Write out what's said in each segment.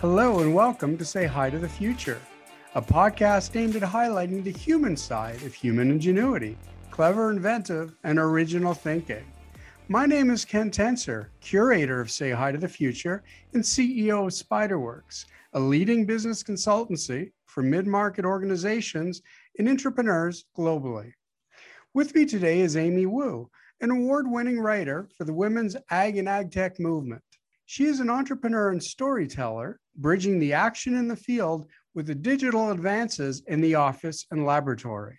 Hello and welcome to Say Hi to the Future, a podcast aimed at highlighting the human side of human ingenuity, clever, inventive, and original thinking. My name is Ken Tencer, curator of Say Hi to the Future and CEO of Spyder Works, a leading business consultancy for mid market organizations and entrepreneurs globally. With me today is Amy Wu, an award winning writer for the women's ag and ag tech movement. She is an entrepreneur and storyteller, bridging the action in the field with the digital advances in the office and laboratory.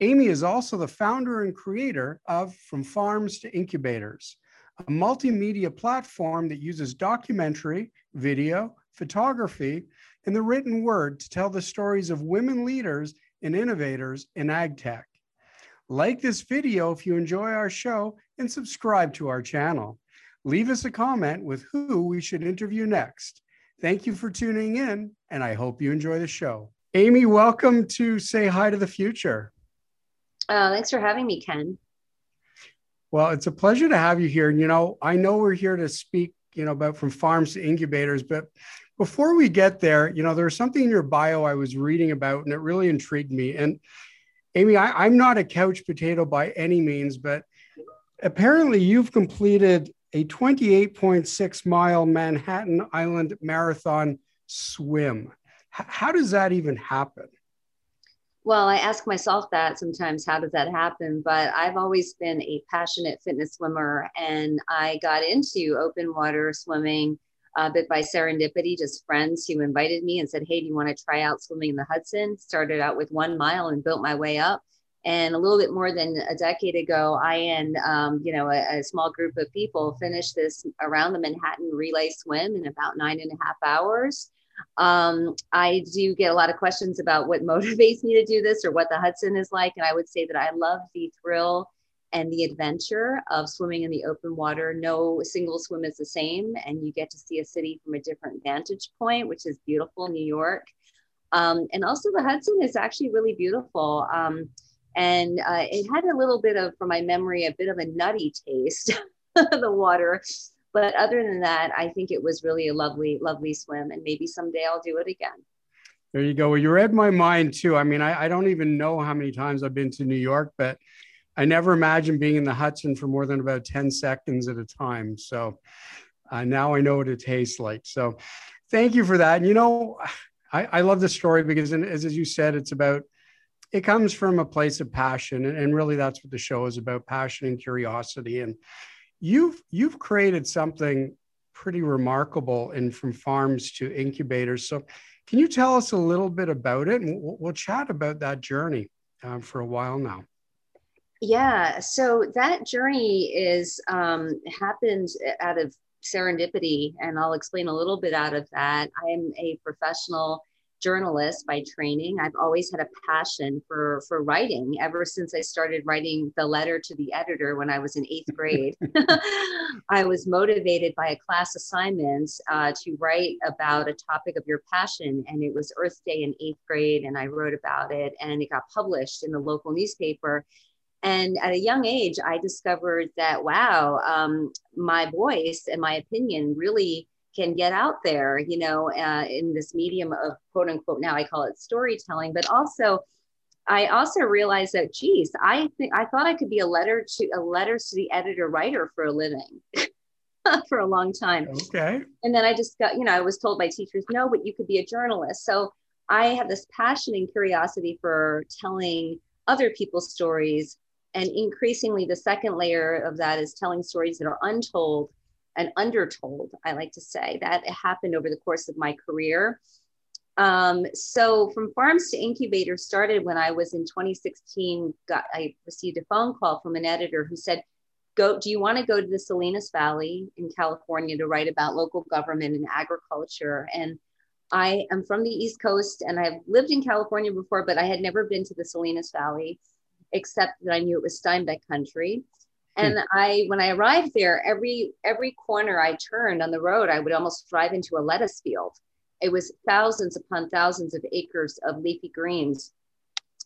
Amy is also the founder and creator of From Farms to Incubators, a multimedia platform that uses documentary, video, photography, and the written word to tell the stories of women leaders and innovators in ag tech. Like this video if you enjoy our show and subscribe to our channel. Leave us a comment with who we should interview next. Thank you for tuning in, and I hope you enjoy the show. Amy, welcome to Say Hi to the Future. Uh, thanks for having me, Ken. Well, it's a pleasure to have you here. And, you know, I know we're here to speak, you know, about from farms to incubators, but before we get there, you know, there's something in your bio I was reading about and it really intrigued me. And Amy, I, I'm not a couch potato by any means, but apparently you've completed a 28.6 mile Manhattan Island Marathon swim. H- how does that even happen? Well, I ask myself that sometimes how does that happen? But I've always been a passionate fitness swimmer and I got into open water swimming a bit by serendipity, just friends who invited me and said, Hey, do you want to try out swimming in the Hudson? Started out with one mile and built my way up. And a little bit more than a decade ago, I and um, you know a, a, small group of people finished this around the Manhattan relay swim in about nine and a half hours. Um, I do get a lot of questions about what motivates me to do this or what the Hudson is like, and I would say that I love the thrill and the adventure of swimming in the open water. No single swim is the same, and you get to see a city from a different vantage point, which is beautiful, New York. Um, and also, the Hudson is actually really beautiful. Um, and uh, it had a little bit of, from my memory, a bit of a nutty taste, the water. But other than that, I think it was really a lovely, lovely swim. And maybe someday I'll do it again. There you go. Well, you read my mind too. I mean, I, I don't even know how many times I've been to New York, but I never imagined being in the Hudson for more than about 10 seconds at a time. So uh, now I know what it tastes like. So thank you for that. And, you know, I, I love the story because, as, as you said, it's about it comes from a place of passion and, and really that's what the show is about passion and curiosity. And you've you've created something pretty remarkable in from farms to incubators. So can you tell us a little bit about it? And we'll, we'll chat about that journey um, for a while now. Yeah. So that journey is um, happened out of serendipity and i'll explain a little bit out of that. I am a professional journalist by training. I've always had a passion for for writing ever since I started writing the letter to the editor when I was in eighth grade. I was motivated by a class assignment uh, to write about a topic of your passion, and it was Earth Day in eighth grade, and I wrote about it, and it got published in the local newspaper. And at a young age, I discovered that wow, um, my voice and my opinion really can get out there, you know, uh, in this medium of quote unquote, now I call it storytelling, but also I also realized that, geez, I think I thought I could be a letter to a letters to the editor writer for a living for a long time. Okay. And then I just got, you know, I was told by teachers, no, but you could be a journalist. So I have this passion and curiosity for telling other people's stories. And increasingly, the second layer of that is telling stories that are untold and undertold, I like to say. That happened over the course of my career. Um, so from farms to incubators started when I was in 2016. Got I received a phone call from an editor who said, "Go, do you want to go to the Salinas Valley in California to write about local government and agriculture?" And I am from the East Coast and I've lived in California before, but I had never been to the Salinas Valley, except that I knew it was Steinbeck country. Hmm. And I, when I arrived there, every every corner I turned on the road, I would almost drive into a lettuce field. It was thousands upon thousands of acres of leafy greens,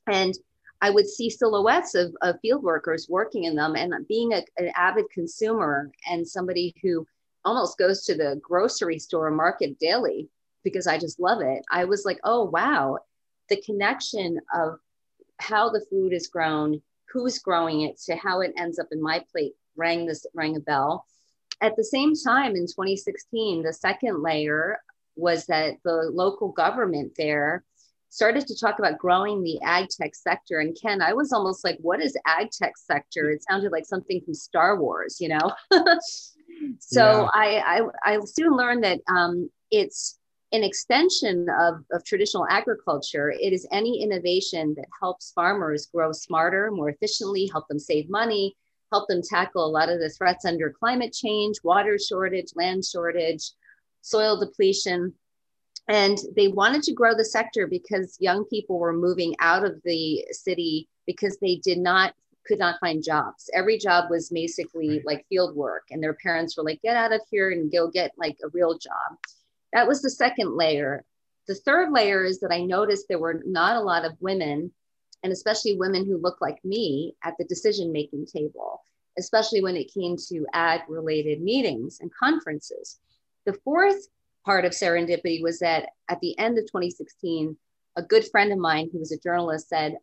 and I would see silhouettes of, of field workers working in them. And being a, an avid consumer and somebody who almost goes to the grocery store market daily, because I just love it. I was like, oh, wow, the connection of how the food is grown, who's growing it, to how it ends up in my plate rang this rang a bell. At the same time, in 2016, the second layer was that the local government there started to talk about growing the ag tech sector. And Ken, I was almost like, what is ag tech sector? It sounded like something from Star Wars, you know? so yeah. I, I, I, soon learned that um, it's an extension of, of traditional agriculture. It is any innovation that helps farmers grow smarter, more efficiently, help them save money, help them tackle a lot of the threats under climate change, water shortage, land shortage, soil depletion. And they wanted to grow the sector because young people were moving out of the city because they did not could not find jobs. Every job was basically like field work and their parents were like get out of here and go get like a real job that was the second layer the third layer is that i noticed there were not a lot of women and especially women who look like me at the decision making table especially when it came to ag related meetings and conferences the fourth part of serendipity was that at the end of 2016, a good friend of mine who was a journalist said,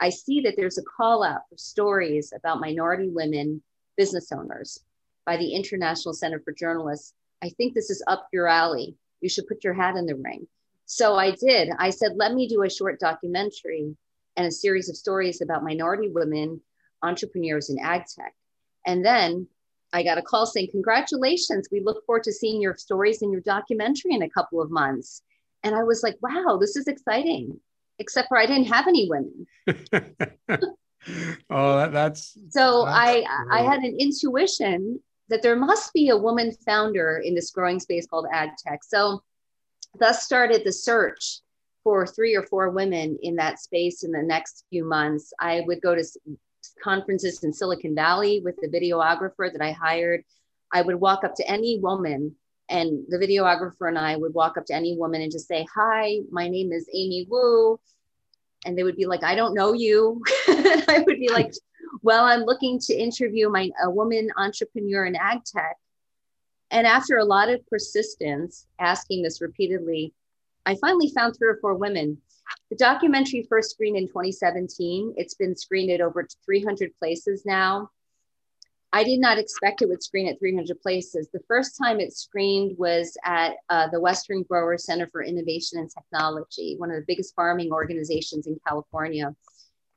I see that there's a call out for stories about minority women business owners by the International Center for Journalists. I think this is up your alley. You should put your hat in the ring. So I did. I said, let me do a short documentary and a series of stories about minority women entrepreneurs in ag tech. And then I got a call saying, Congratulations, we look forward to seeing your stories in your documentary in a couple of months. And I was like, Wow, this is exciting, except for I didn't have any women. oh, that, that's so that's I, I had an intuition that there must be a woman founder in this growing space called ag tech. So, thus started the search for three or four women in that space in the next few months. I would go to conferences in Silicon Valley with the videographer that I hired. I would walk up to any woman, and the videographer and I would walk up to any woman and just say, Hi, my name is Amy Wu. And they would be like, I don't know you. and I would be like, Well, I'm looking to interview my a woman entrepreneur in ag tech. And after a lot of persistence, asking this repeatedly, I finally found three or four women the documentary first screened in 2017. It's been screened at over 300 places now. I did not expect it would screen at 300 places. The first time it screened was at uh, the Western Grower Center for Innovation and Technology, one of the biggest farming organizations in California.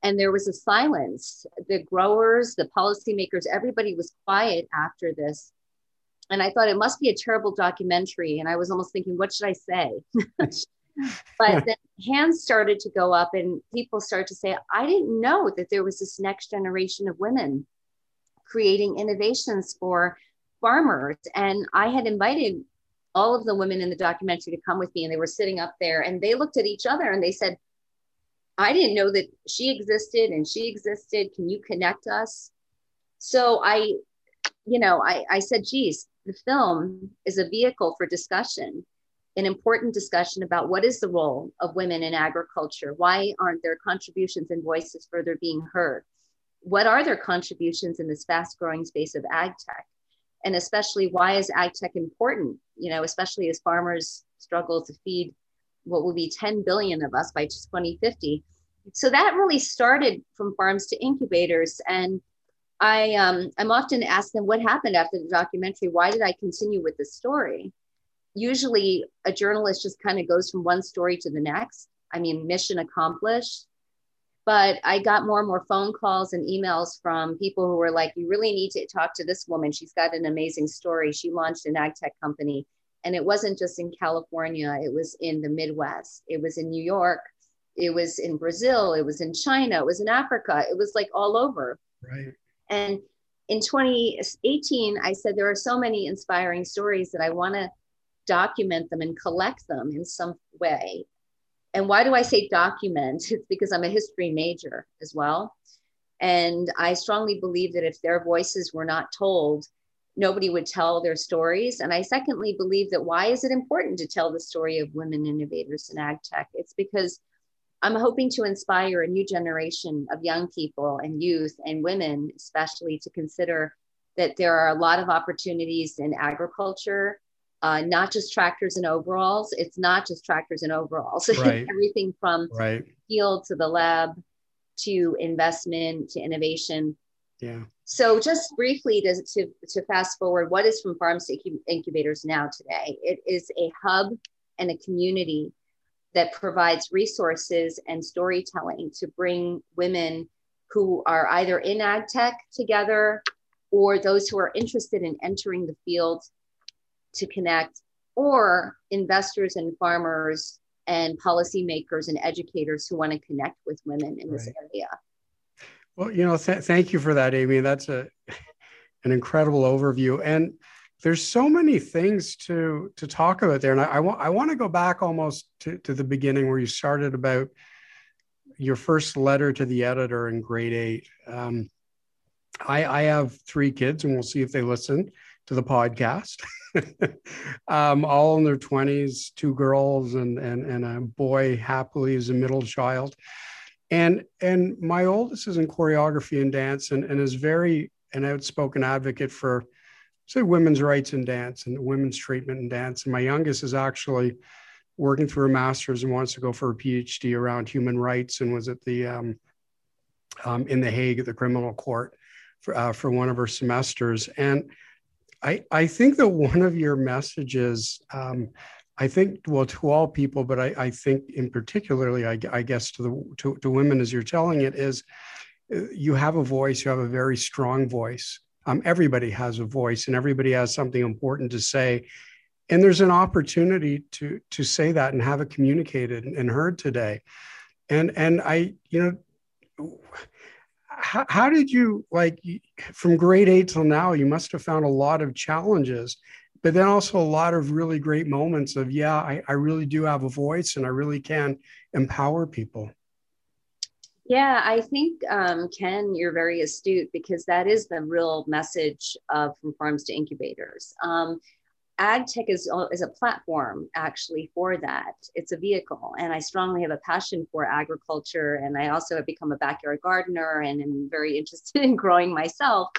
And there was a silence. The growers, the policymakers, everybody was quiet after this. And I thought it must be a terrible documentary. And I was almost thinking, what should I say? but then hands started to go up and people started to say i didn't know that there was this next generation of women creating innovations for farmers and i had invited all of the women in the documentary to come with me and they were sitting up there and they looked at each other and they said i didn't know that she existed and she existed can you connect us so i you know i, I said geez the film is a vehicle for discussion an important discussion about what is the role of women in agriculture? Why aren't their contributions and voices further being heard? What are their contributions in this fast growing space of ag tech? And especially, why is ag tech important? You know, especially as farmers struggle to feed what will be 10 billion of us by 2050. So that really started from farms to incubators. And I, um, I'm often asked them what happened after the documentary. Why did I continue with this story? usually a journalist just kind of goes from one story to the next. I mean, mission accomplished. But I got more and more phone calls and emails from people who were like, you really need to talk to this woman. She's got an amazing story. She launched an ag tech company. And it wasn't just in California, it was in the Midwest, it was in New York, it was in Brazil, it was in China, it was in Africa, it was like all over. Right. And in 2018, I said, there are so many inspiring stories that I want to document them and collect them in some way. And why do I say document? It's because I'm a history major as well. And I strongly believe that if their voices were not told, nobody would tell their stories. And I secondly believe that why is it important to tell the story of women innovators in ag tech? It's because I'm hoping to inspire a new generation of young people and youth and women, especially to consider that there are a lot of opportunities in agriculture uh, not just tractors and overalls. It's not just tractors and overalls. Right. Everything from right. field to the lab to investment to innovation. Yeah. So just briefly to, to, to fast forward, what is from farms to incubators now today? It is a hub and a community that provides resources and storytelling to bring women who are either in ag tech together or those who are interested in entering the field to connect, or investors and farmers and policymakers and educators who want to connect with women in right. this area. Well, you know, th- thank you for that, Amy. That's a an incredible overview, and there's so many things to to talk about there. And I, I want I want to go back almost to, to the beginning where you started about your first letter to the editor in grade eight. Um, I, I have three kids, and we'll see if they listen to the podcast. um, all in their 20s, two girls and, and, and a boy happily is a middle child. And, and my oldest is in choreography and dance and, and is very an outspoken advocate for, say, women's rights in dance and women's treatment in dance. And my youngest is actually working through a master's and wants to go for a PhD around human rights and was at the um, um, in the Hague at the criminal court for, uh, for one of her semesters. And I, I think that one of your messages, um, I think, well, to all people, but I, I think in particularly, I, I guess to the to, to women as you're telling it is, uh, you have a voice, you have a very strong voice. Um, everybody has a voice, and everybody has something important to say, and there's an opportunity to to say that and have it communicated and heard today. And and I, you know how, how did you like from grade eight till now you must have found a lot of challenges but then also a lot of really great moments of yeah I, I really do have a voice and i really can empower people yeah i think um, ken you're very astute because that is the real message of from farms to incubators um, ag tech is, is a platform actually for that. It's a vehicle. And I strongly have a passion for agriculture. And I also have become a backyard gardener and am very interested in growing myself.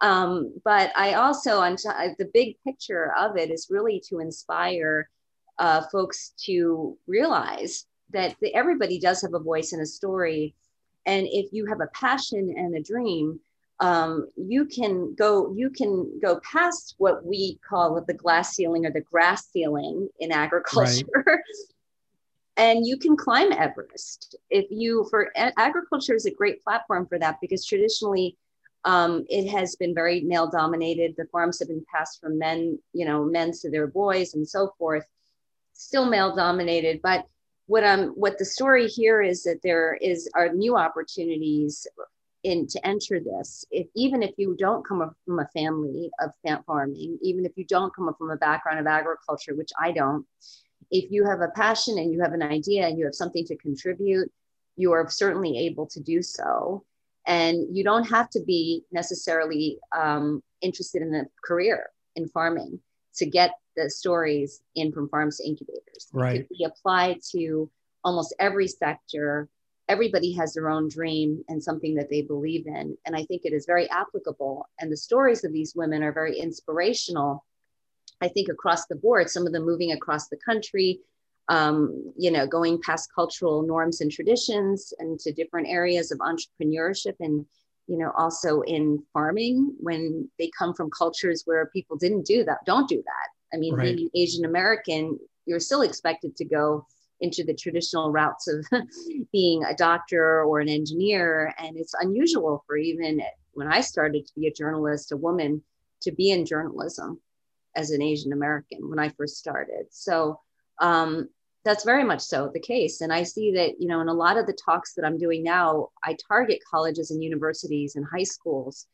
Um, but I also, on t- the big picture of it is really to inspire uh, folks to realize that the, everybody does have a voice and a story. And if you have a passion and a dream, um, you can go you can go past what we call the glass ceiling or the grass ceiling in agriculture right. and you can climb everest if you for agriculture is a great platform for that because traditionally um, it has been very male dominated. The farms have been passed from men you know men to their boys and so forth. Still male dominated but what i'm what the story here is that there is are new opportunities in to enter this. If even if you don't come from a family of plant farming even if you don't come from a background of agriculture which i don't if you have a passion and you have an idea and you have something to contribute you are certainly able to do so and you don't have to be necessarily um, interested in a career in farming to get the stories in from farms to incubators right it can be applied to almost every sector everybody has their own dream and something that they believe in. And I think it is very applicable. And the stories of these women are very inspirational. I think across the board, some of them moving across the country, um, you know, going past cultural norms and traditions and to different areas of entrepreneurship and, you know, also in farming when they come from cultures where people didn't do that, don't do that. I mean, right. being Asian American, you're still expected to go into the traditional routes of being a doctor or an engineer. And it's unusual for even when I started to be a journalist, a woman, to be in journalism as an Asian American when I first started. So um, that's very much so the case. And I see that, you know, in a lot of the talks that I'm doing now, I target colleges and universities and high schools.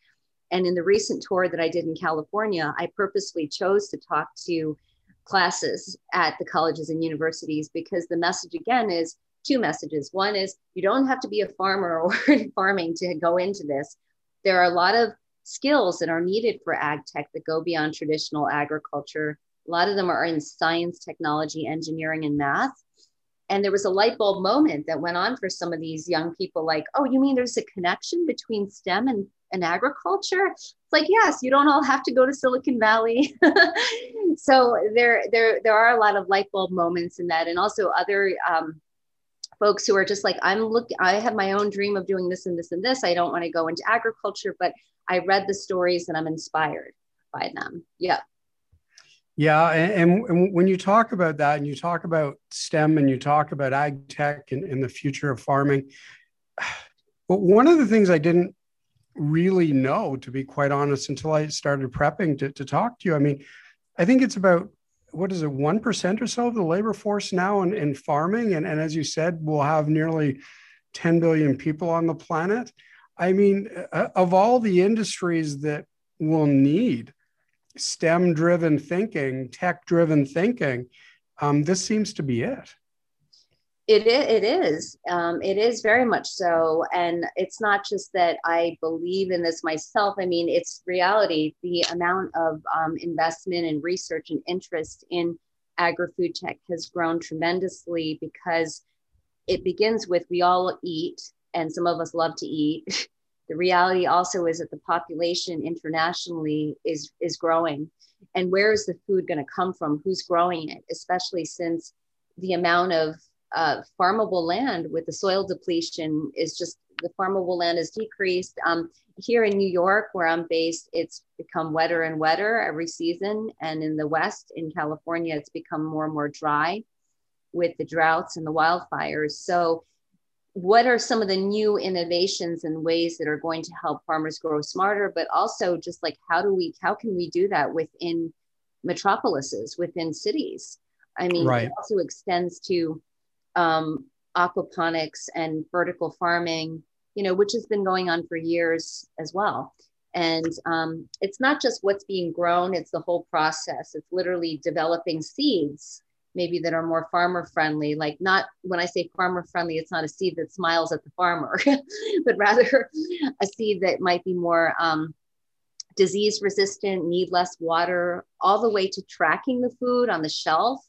And in the recent tour that I did in California, I purposely chose to talk to classes at the colleges and universities because the message again is two messages. One is you don't have to be a farmer or in farming to go into this. There are a lot of skills that are needed for ag tech that go beyond traditional agriculture. A lot of them are in science, technology, engineering, and math. And there was a light bulb moment that went on for some of these young people like, oh, you mean there's a connection between STEM and, and agriculture? It's like, yes, you don't all have to go to Silicon Valley. so there there there are a lot of light bulb moments in that and also other um, folks who are just like i'm looking i have my own dream of doing this and this and this i don't want to go into agriculture but i read the stories and i'm inspired by them yeah yeah and, and when you talk about that and you talk about stem and you talk about ag tech and, and the future of farming but one of the things i didn't really know to be quite honest until i started prepping to, to talk to you i mean I think it's about what is it, one percent or so of the labor force now in, in farming, and, and as you said, we'll have nearly 10 billion people on the planet. I mean, uh, of all the industries that will need STEM driven thinking, tech driven thinking, um, this seems to be it. It is. It is. Um, it is very much so, and it's not just that I believe in this myself. I mean, it's reality. The amount of um, investment and research and interest in agri-food tech has grown tremendously because it begins with we all eat, and some of us love to eat. the reality also is that the population internationally is is growing, and where is the food going to come from? Who's growing it? Especially since the amount of uh, farmable land with the soil depletion is just the farmable land has decreased. Um, here in New York, where I'm based, it's become wetter and wetter every season. And in the West, in California, it's become more and more dry with the droughts and the wildfires. So, what are some of the new innovations and ways that are going to help farmers grow smarter? But also, just like how do we, how can we do that within metropolises, within cities? I mean, right. it also extends to um, aquaponics and vertical farming, you know, which has been going on for years as well. And um, it's not just what's being grown, it's the whole process. It's literally developing seeds, maybe that are more farmer friendly. Like, not when I say farmer friendly, it's not a seed that smiles at the farmer, but rather a seed that might be more um, disease resistant, need less water, all the way to tracking the food on the shelf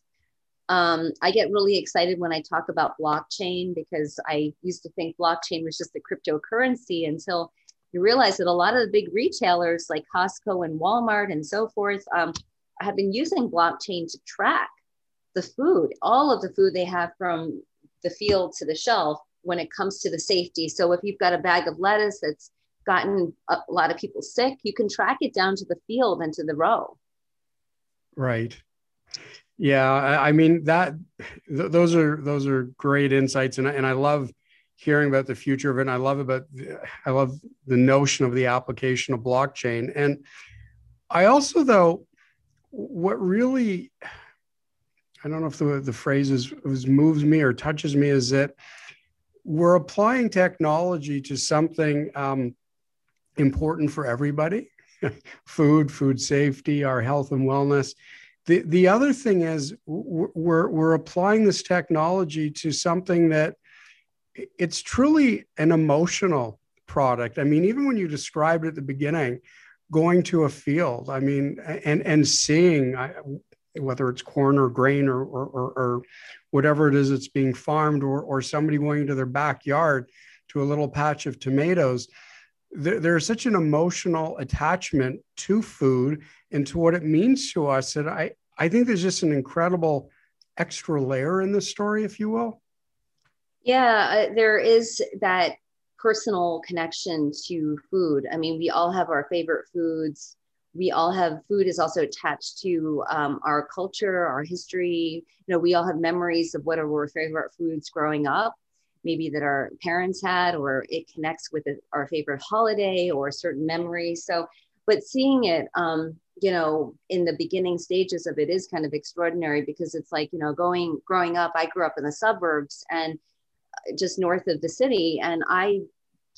um, I get really excited when I talk about blockchain because I used to think blockchain was just a cryptocurrency until you realize that a lot of the big retailers like Costco and Walmart and so forth um, have been using blockchain to track the food, all of the food they have from the field to the shelf when it comes to the safety. So if you've got a bag of lettuce that's gotten a lot of people sick, you can track it down to the field and to the row. Right. Yeah, I, mean that th- those are those are great insights, and and I love hearing about the future of it. And I love about I love the notion of the application of blockchain, and I also though what really I don't know if the the phrase is, is moves me or touches me is that we're applying technology to something um, important for everybody food food safety our health and wellness the, the other thing is we're, we're applying this technology to something that it's truly an emotional product. I mean, even when you described at the beginning, going to a field, I mean, and, and seeing whether it's corn or grain or, or, or, or whatever it is that's being farmed or, or somebody going to their backyard to a little patch of tomatoes, there, there's such an emotional attachment to food and to what it means to us that I, I think there's just an incredible extra layer in this story, if you will. Yeah, uh, there is that personal connection to food. I mean, we all have our favorite foods. We all have food is also attached to um, our culture, our history. You know, we all have memories of what are our favorite foods growing up maybe that our parents had, or it connects with our favorite holiday or certain memories. So, but seeing it, um, you know, in the beginning stages of it is kind of extraordinary because it's like, you know, going, growing up, I grew up in the suburbs and just north of the city. And I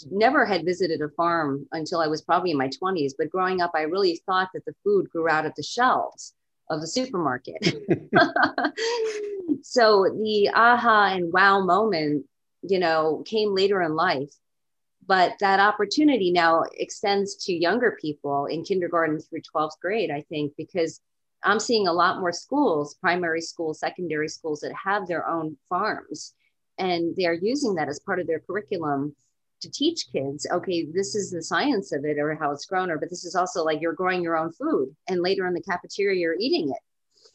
never had visited a farm until I was probably in my 20s. But growing up, I really thought that the food grew out of the shelves of the supermarket. so the aha and wow moment you know, came later in life. But that opportunity now extends to younger people in kindergarten through 12th grade, I think, because I'm seeing a lot more schools, primary schools, secondary schools that have their own farms. And they're using that as part of their curriculum to teach kids, okay, this is the science of it or how it's grown, or but this is also like you're growing your own food. And later in the cafeteria, you're eating it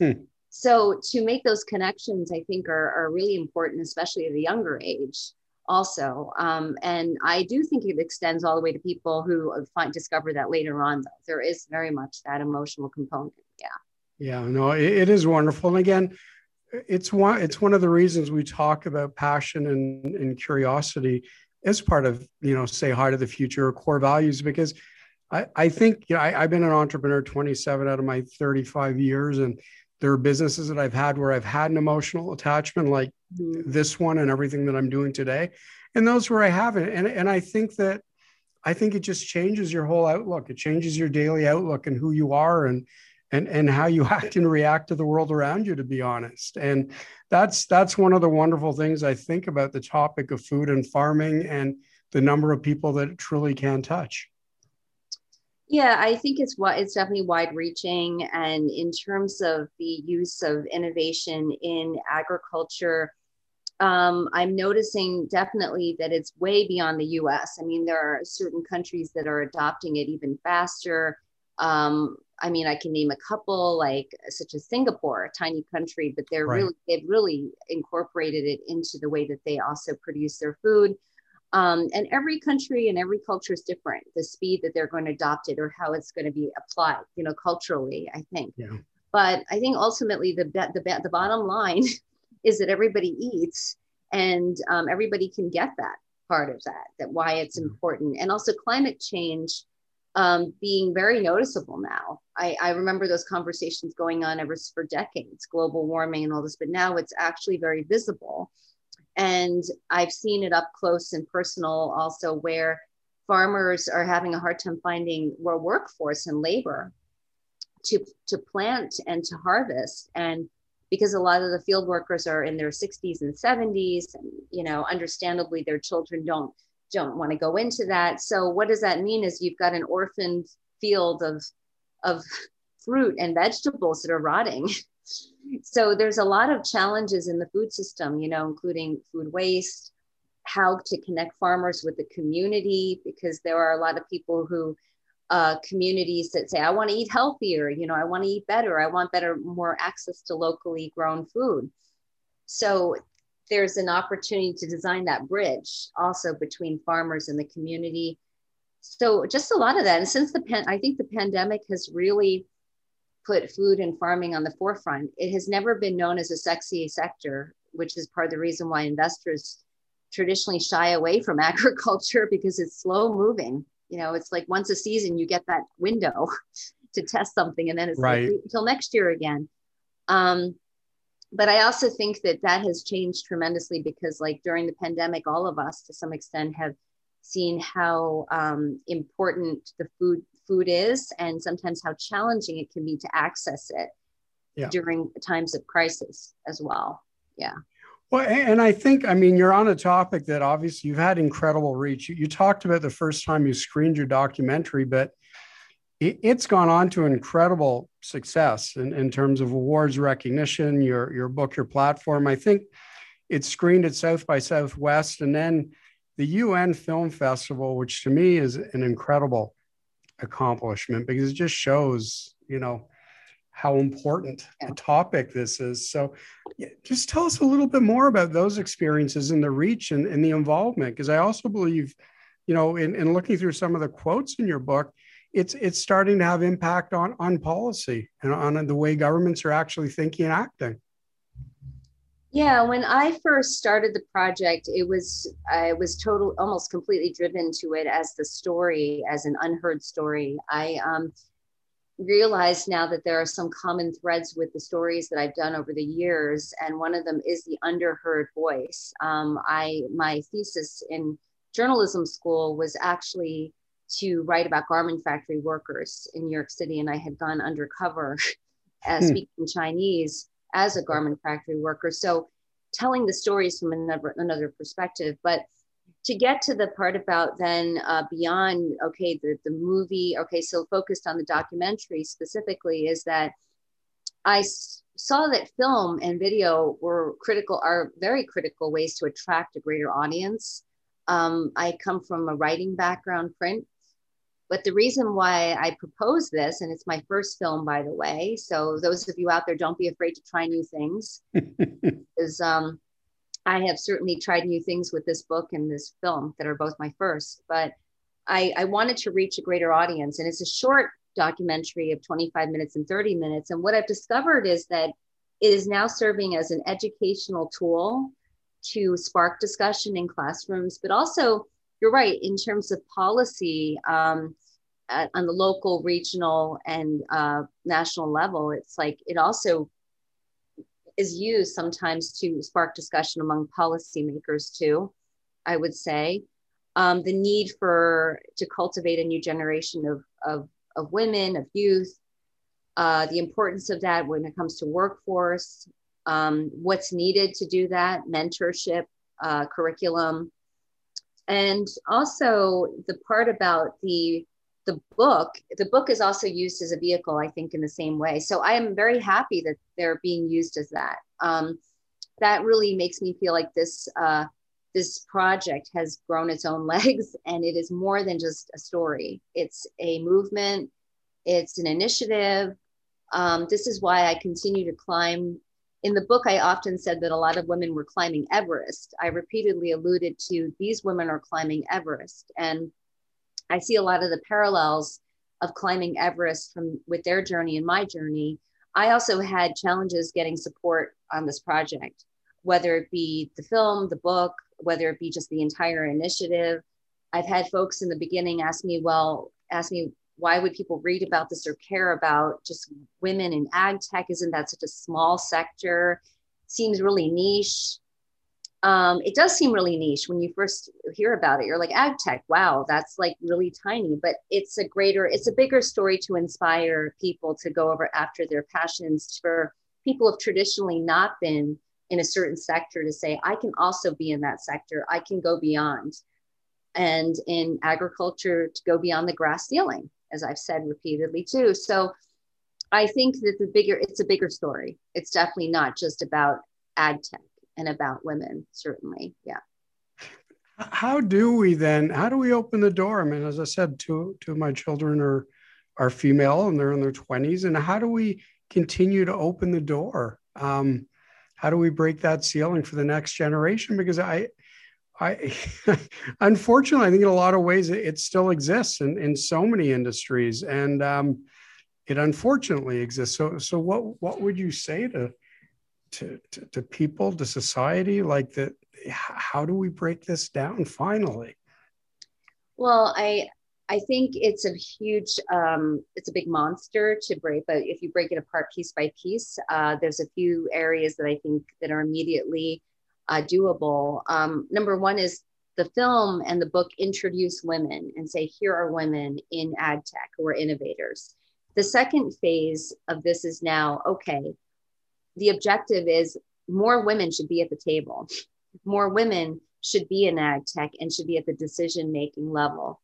Hmm. So to make those connections, I think are, are really important, especially at a younger age also. Um, and I do think it extends all the way to people who find discover that later on. Though there is very much that emotional component. Yeah. Yeah. No, it, it is wonderful. And again, it's one it's one of the reasons we talk about passion and, and curiosity as part of you know say hi to the future core values because I, I think you know I, I've been an entrepreneur 27 out of my 35 years and there are businesses that I've had where I've had an emotional attachment like mm-hmm. this one and everything that I'm doing today and those where I haven't and and I think that I think it just changes your whole outlook it changes your daily outlook and who you are and and and how you act and react to the world around you to be honest and that's that's one of the wonderful things i think about the topic of food and farming and the number of people that it truly can touch yeah i think it's what it's definitely wide reaching and in terms of the use of innovation in agriculture um, I'm noticing definitely that it's way beyond the US. I mean, there are certain countries that are adopting it even faster. Um, I mean, I can name a couple like such as Singapore, a tiny country, but they're right. really they've really incorporated it into the way that they also produce their food. Um, and every country and every culture is different. The speed that they're going to adopt it or how it's going to be applied, you know, culturally, I think. Yeah. But I think ultimately the the the bottom line is that everybody eats, and um, everybody can get that part of that. That why it's important, and also climate change um, being very noticeable now. I, I, remember those conversations going on ever for decades, global warming and all this, but now it's actually very visible. And I've seen it up close and personal also where farmers are having a hard time finding more workforce and labor to, to plant and to harvest. And because a lot of the field workers are in their 60s and 70s, and you know, understandably their children don't don't want to go into that. So what does that mean is you've got an orphaned field of of fruit and vegetables that are rotting. so there's a lot of challenges in the food system, you know, including food waste, how to connect farmers with the community, because there are a lot of people who uh, communities that say, I want to eat healthier, you know, I want to eat better, I want better, more access to locally grown food. So there's an opportunity to design that bridge also between farmers and the community. So just a lot of that. And since the pan, I think the pandemic has really put food and farming on the forefront. It has never been known as a sexy sector, which is part of the reason why investors traditionally shy away from agriculture because it's slow moving. You know, it's like once a season you get that window to test something, and then it's right. like until next year again. Um, but I also think that that has changed tremendously because, like during the pandemic, all of us to some extent have seen how um, important the food food is, and sometimes how challenging it can be to access it yeah. during times of crisis as well. Yeah. Well, and I think, I mean, you're on a topic that obviously you've had incredible reach. You, you talked about the first time you screened your documentary, but it, has gone on to incredible success in, in terms of awards recognition, your, your book, your platform. I think it's screened at South by Southwest and then the UN Film Festival, which to me is an incredible accomplishment because it just shows, you know, how important a topic this is. So, just tell us a little bit more about those experiences and the reach and, and the involvement. Because I also believe, you know, in, in looking through some of the quotes in your book, it's it's starting to have impact on on policy and on the way governments are actually thinking and acting. Yeah, when I first started the project, it was I was total almost completely driven to it as the story, as an unheard story. I um, realized now that there are some common threads with the stories that I've done over the years, and one of them is the underheard voice. Um, I my thesis in journalism school was actually to write about garment factory workers in New York City, and I had gone undercover as hmm. speaking Chinese as a garment factory worker. So telling the stories from another another perspective, but to get to the part about then uh, beyond okay the, the movie okay so focused on the documentary specifically is that I s- saw that film and video were critical are very critical ways to attract a greater audience um, i come from a writing background print but the reason why I propose this, and it's my first film, by the way, so those of you out there, don't be afraid to try new things, is um, I have certainly tried new things with this book and this film that are both my first, but I, I wanted to reach a greater audience. And it's a short documentary of 25 minutes and 30 minutes. And what I've discovered is that it is now serving as an educational tool to spark discussion in classrooms, but also, you're right, in terms of policy um, at, on the local, regional, and uh, national level, it's like it also is used sometimes to spark discussion among policymakers too, I would say. Um, the need for to cultivate a new generation of, of, of women, of youth, uh, the importance of that when it comes to workforce, um, what's needed to do that, mentorship, uh, curriculum, and also the part about the the book. The book is also used as a vehicle, I think, in the same way. So I am very happy that they're being used as that. Um, that really makes me feel like this uh, this project has grown its own legs, and it is more than just a story. It's a movement. It's an initiative. Um, this is why I continue to climb in the book, I often said that a lot of women were climbing Everest. I repeatedly alluded to these women are climbing Everest. And I see a lot of the parallels of climbing Everest from with their journey and my journey. I also had challenges getting support on this project, whether it be the film, the book, whether it be just the entire initiative. I've had folks in the beginning ask me, well, ask me, why would people read about this or care about just women in ag tech? Isn't that such a small sector? Seems really niche. Um, it does seem really niche when you first hear about it. You're like ag tech, wow, that's like really tiny, but it's a greater, it's a bigger story to inspire people to go over after their passions for people who have traditionally not been in a certain sector to say, I can also be in that sector. I can go beyond. And in agriculture, to go beyond the grass ceiling as I've said repeatedly too. So I think that the bigger, it's a bigger story. It's definitely not just about ag tech and about women, certainly. Yeah. How do we then, how do we open the door? I mean, as I said, two, two of my children are, are female and they're in their 20s. And how do we continue to open the door? Um, how do we break that ceiling for the next generation? Because I, I unfortunately, I think in a lot of ways it, it still exists in, in so many industries, and um, it unfortunately exists. So, so what what would you say to to to, to people, to society, like that? How do we break this down finally? Well, I I think it's a huge, um, it's a big monster to break. But if you break it apart piece by piece, uh, there's a few areas that I think that are immediately uh, doable. Um, number one is the film and the book introduce women and say, here are women in ag tech who are innovators. The second phase of this is now, okay, the objective is more women should be at the table. More women should be in ag tech and should be at the decision making level.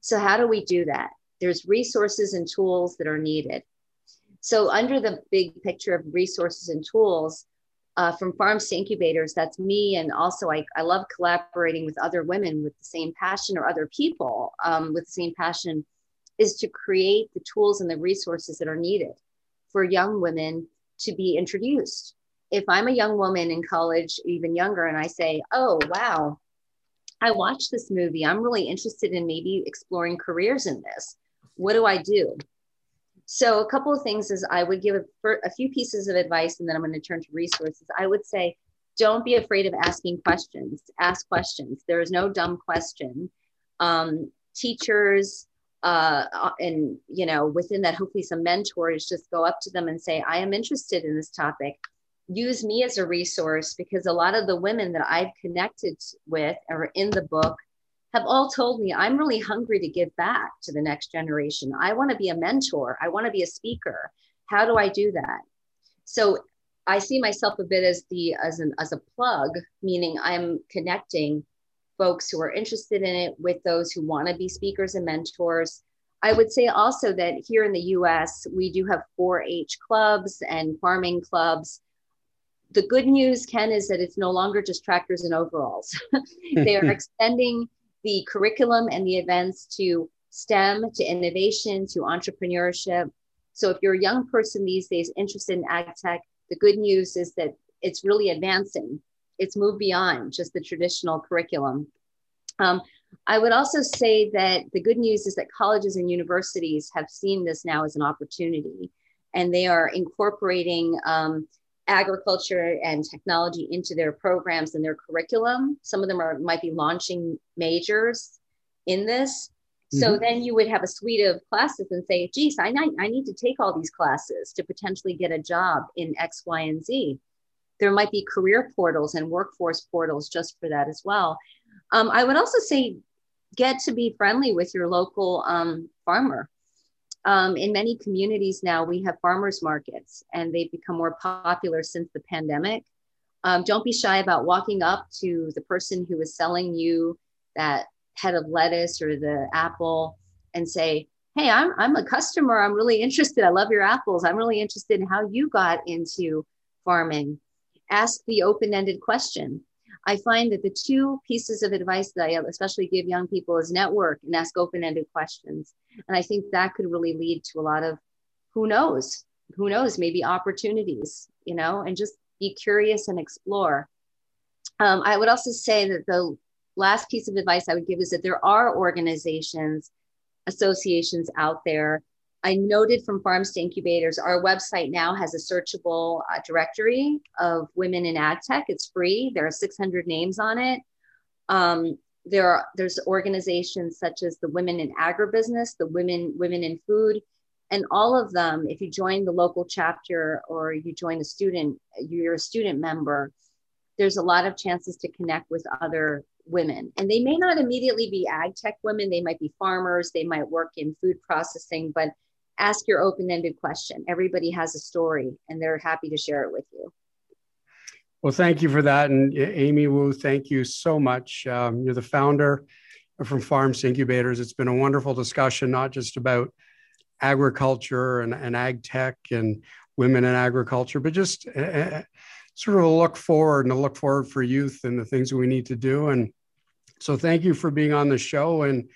So, how do we do that? There's resources and tools that are needed. So, under the big picture of resources and tools, uh, from farms to incubators that's me and also I, I love collaborating with other women with the same passion or other people um, with the same passion is to create the tools and the resources that are needed for young women to be introduced. If i'm a young woman in college even younger and i say oh wow i watched this movie. I'm really interested in maybe exploring careers in this. What do i do so, a couple of things is I would give a, a few pieces of advice and then I'm going to turn to resources. I would say, don't be afraid of asking questions. Ask questions. There is no dumb question. Um, teachers, uh, uh, and you know, within that, hopefully some mentors just go up to them and say, I am interested in this topic. Use me as a resource because a lot of the women that I've connected with are in the book have all told me I'm really hungry to give back to the next generation. I want to be a mentor. I want to be a speaker. How do I do that? So I see myself a bit as the as an as a plug, meaning I'm connecting folks who are interested in it with those who want to be speakers and mentors. I would say also that here in the US, we do have 4 H clubs and farming clubs. The good news, Ken, is that it's no longer just tractors and overalls. they are extending the curriculum and the events to STEM to innovation to entrepreneurship. So if you're a young person these days interested in ag tech, the good news is that it's really advancing. It's moved beyond just the traditional curriculum. Um, I would also say that the good news is that colleges and universities have seen this now as an opportunity, and they are incorporating um, agriculture and technology into their programs and their curriculum. Some of them are might be launching majors in this. So mm-hmm. then you would have a suite of classes and say, geez, I, I need to take all these classes to potentially get a job in X, Y, and Z. There might be career portals and workforce portals just for that as well. Um, I would also say get to be friendly with your local um, farmer. Um, in many communities now, we have farmers markets and they've become more popular since the pandemic. Um, don't be shy about walking up to the person who is selling you that head of lettuce or the apple and say, Hey, I'm, I'm a customer. I'm really interested. I love your apples. I'm really interested in how you got into farming. Ask the open ended question. I find that the two pieces of advice that I especially give young people is network and ask open-ended questions. And I think that could really lead to a lot of who knows, who knows, maybe opportunities, you know, and just be curious and explore. Um, I would also say that the last piece of advice I would give is that there are organizations, associations out there I noted from Farms to Incubators, our website now has a searchable uh, directory of women in ag tech. It's free. There are 600 names on it. Um, there are there's organizations such as the Women in Agribusiness, the Women Women in Food, and all of them. If you join the local chapter or you join a student, you're a student member. There's a lot of chances to connect with other women, and they may not immediately be ag tech women. They might be farmers. They might work in food processing, but ask your open-ended question. Everybody has a story and they're happy to share it with you. Well, thank you for that. And Amy Wu, thank you so much. Um, you're the founder from Farms Incubators. It's been a wonderful discussion, not just about agriculture and, and ag tech and women in agriculture, but just uh, sort of a look forward and a look forward for youth and the things we need to do. And so thank you for being on the show. And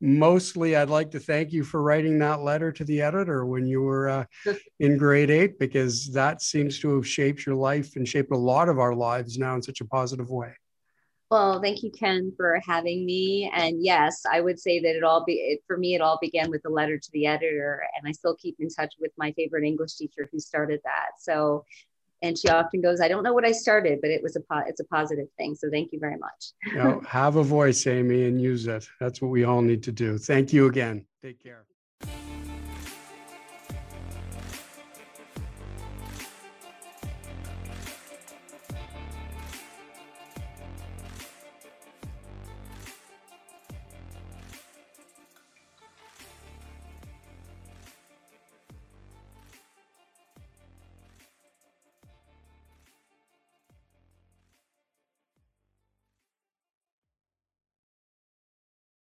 mostly I'd like to thank you for writing that letter to the editor when you were uh, in grade eight, because that seems to have shaped your life and shaped a lot of our lives now in such a positive way. Well, thank you, Ken, for having me. And yes, I would say that it all be it, for me. It all began with a letter to the editor, and I still keep in touch with my favorite English teacher who started that. So and she often goes, "I don't know what I started, but it was a po- it's a positive thing." So thank you very much. you know, have a voice, Amy, and use it. That's what we all need to do. Thank you again. Take care.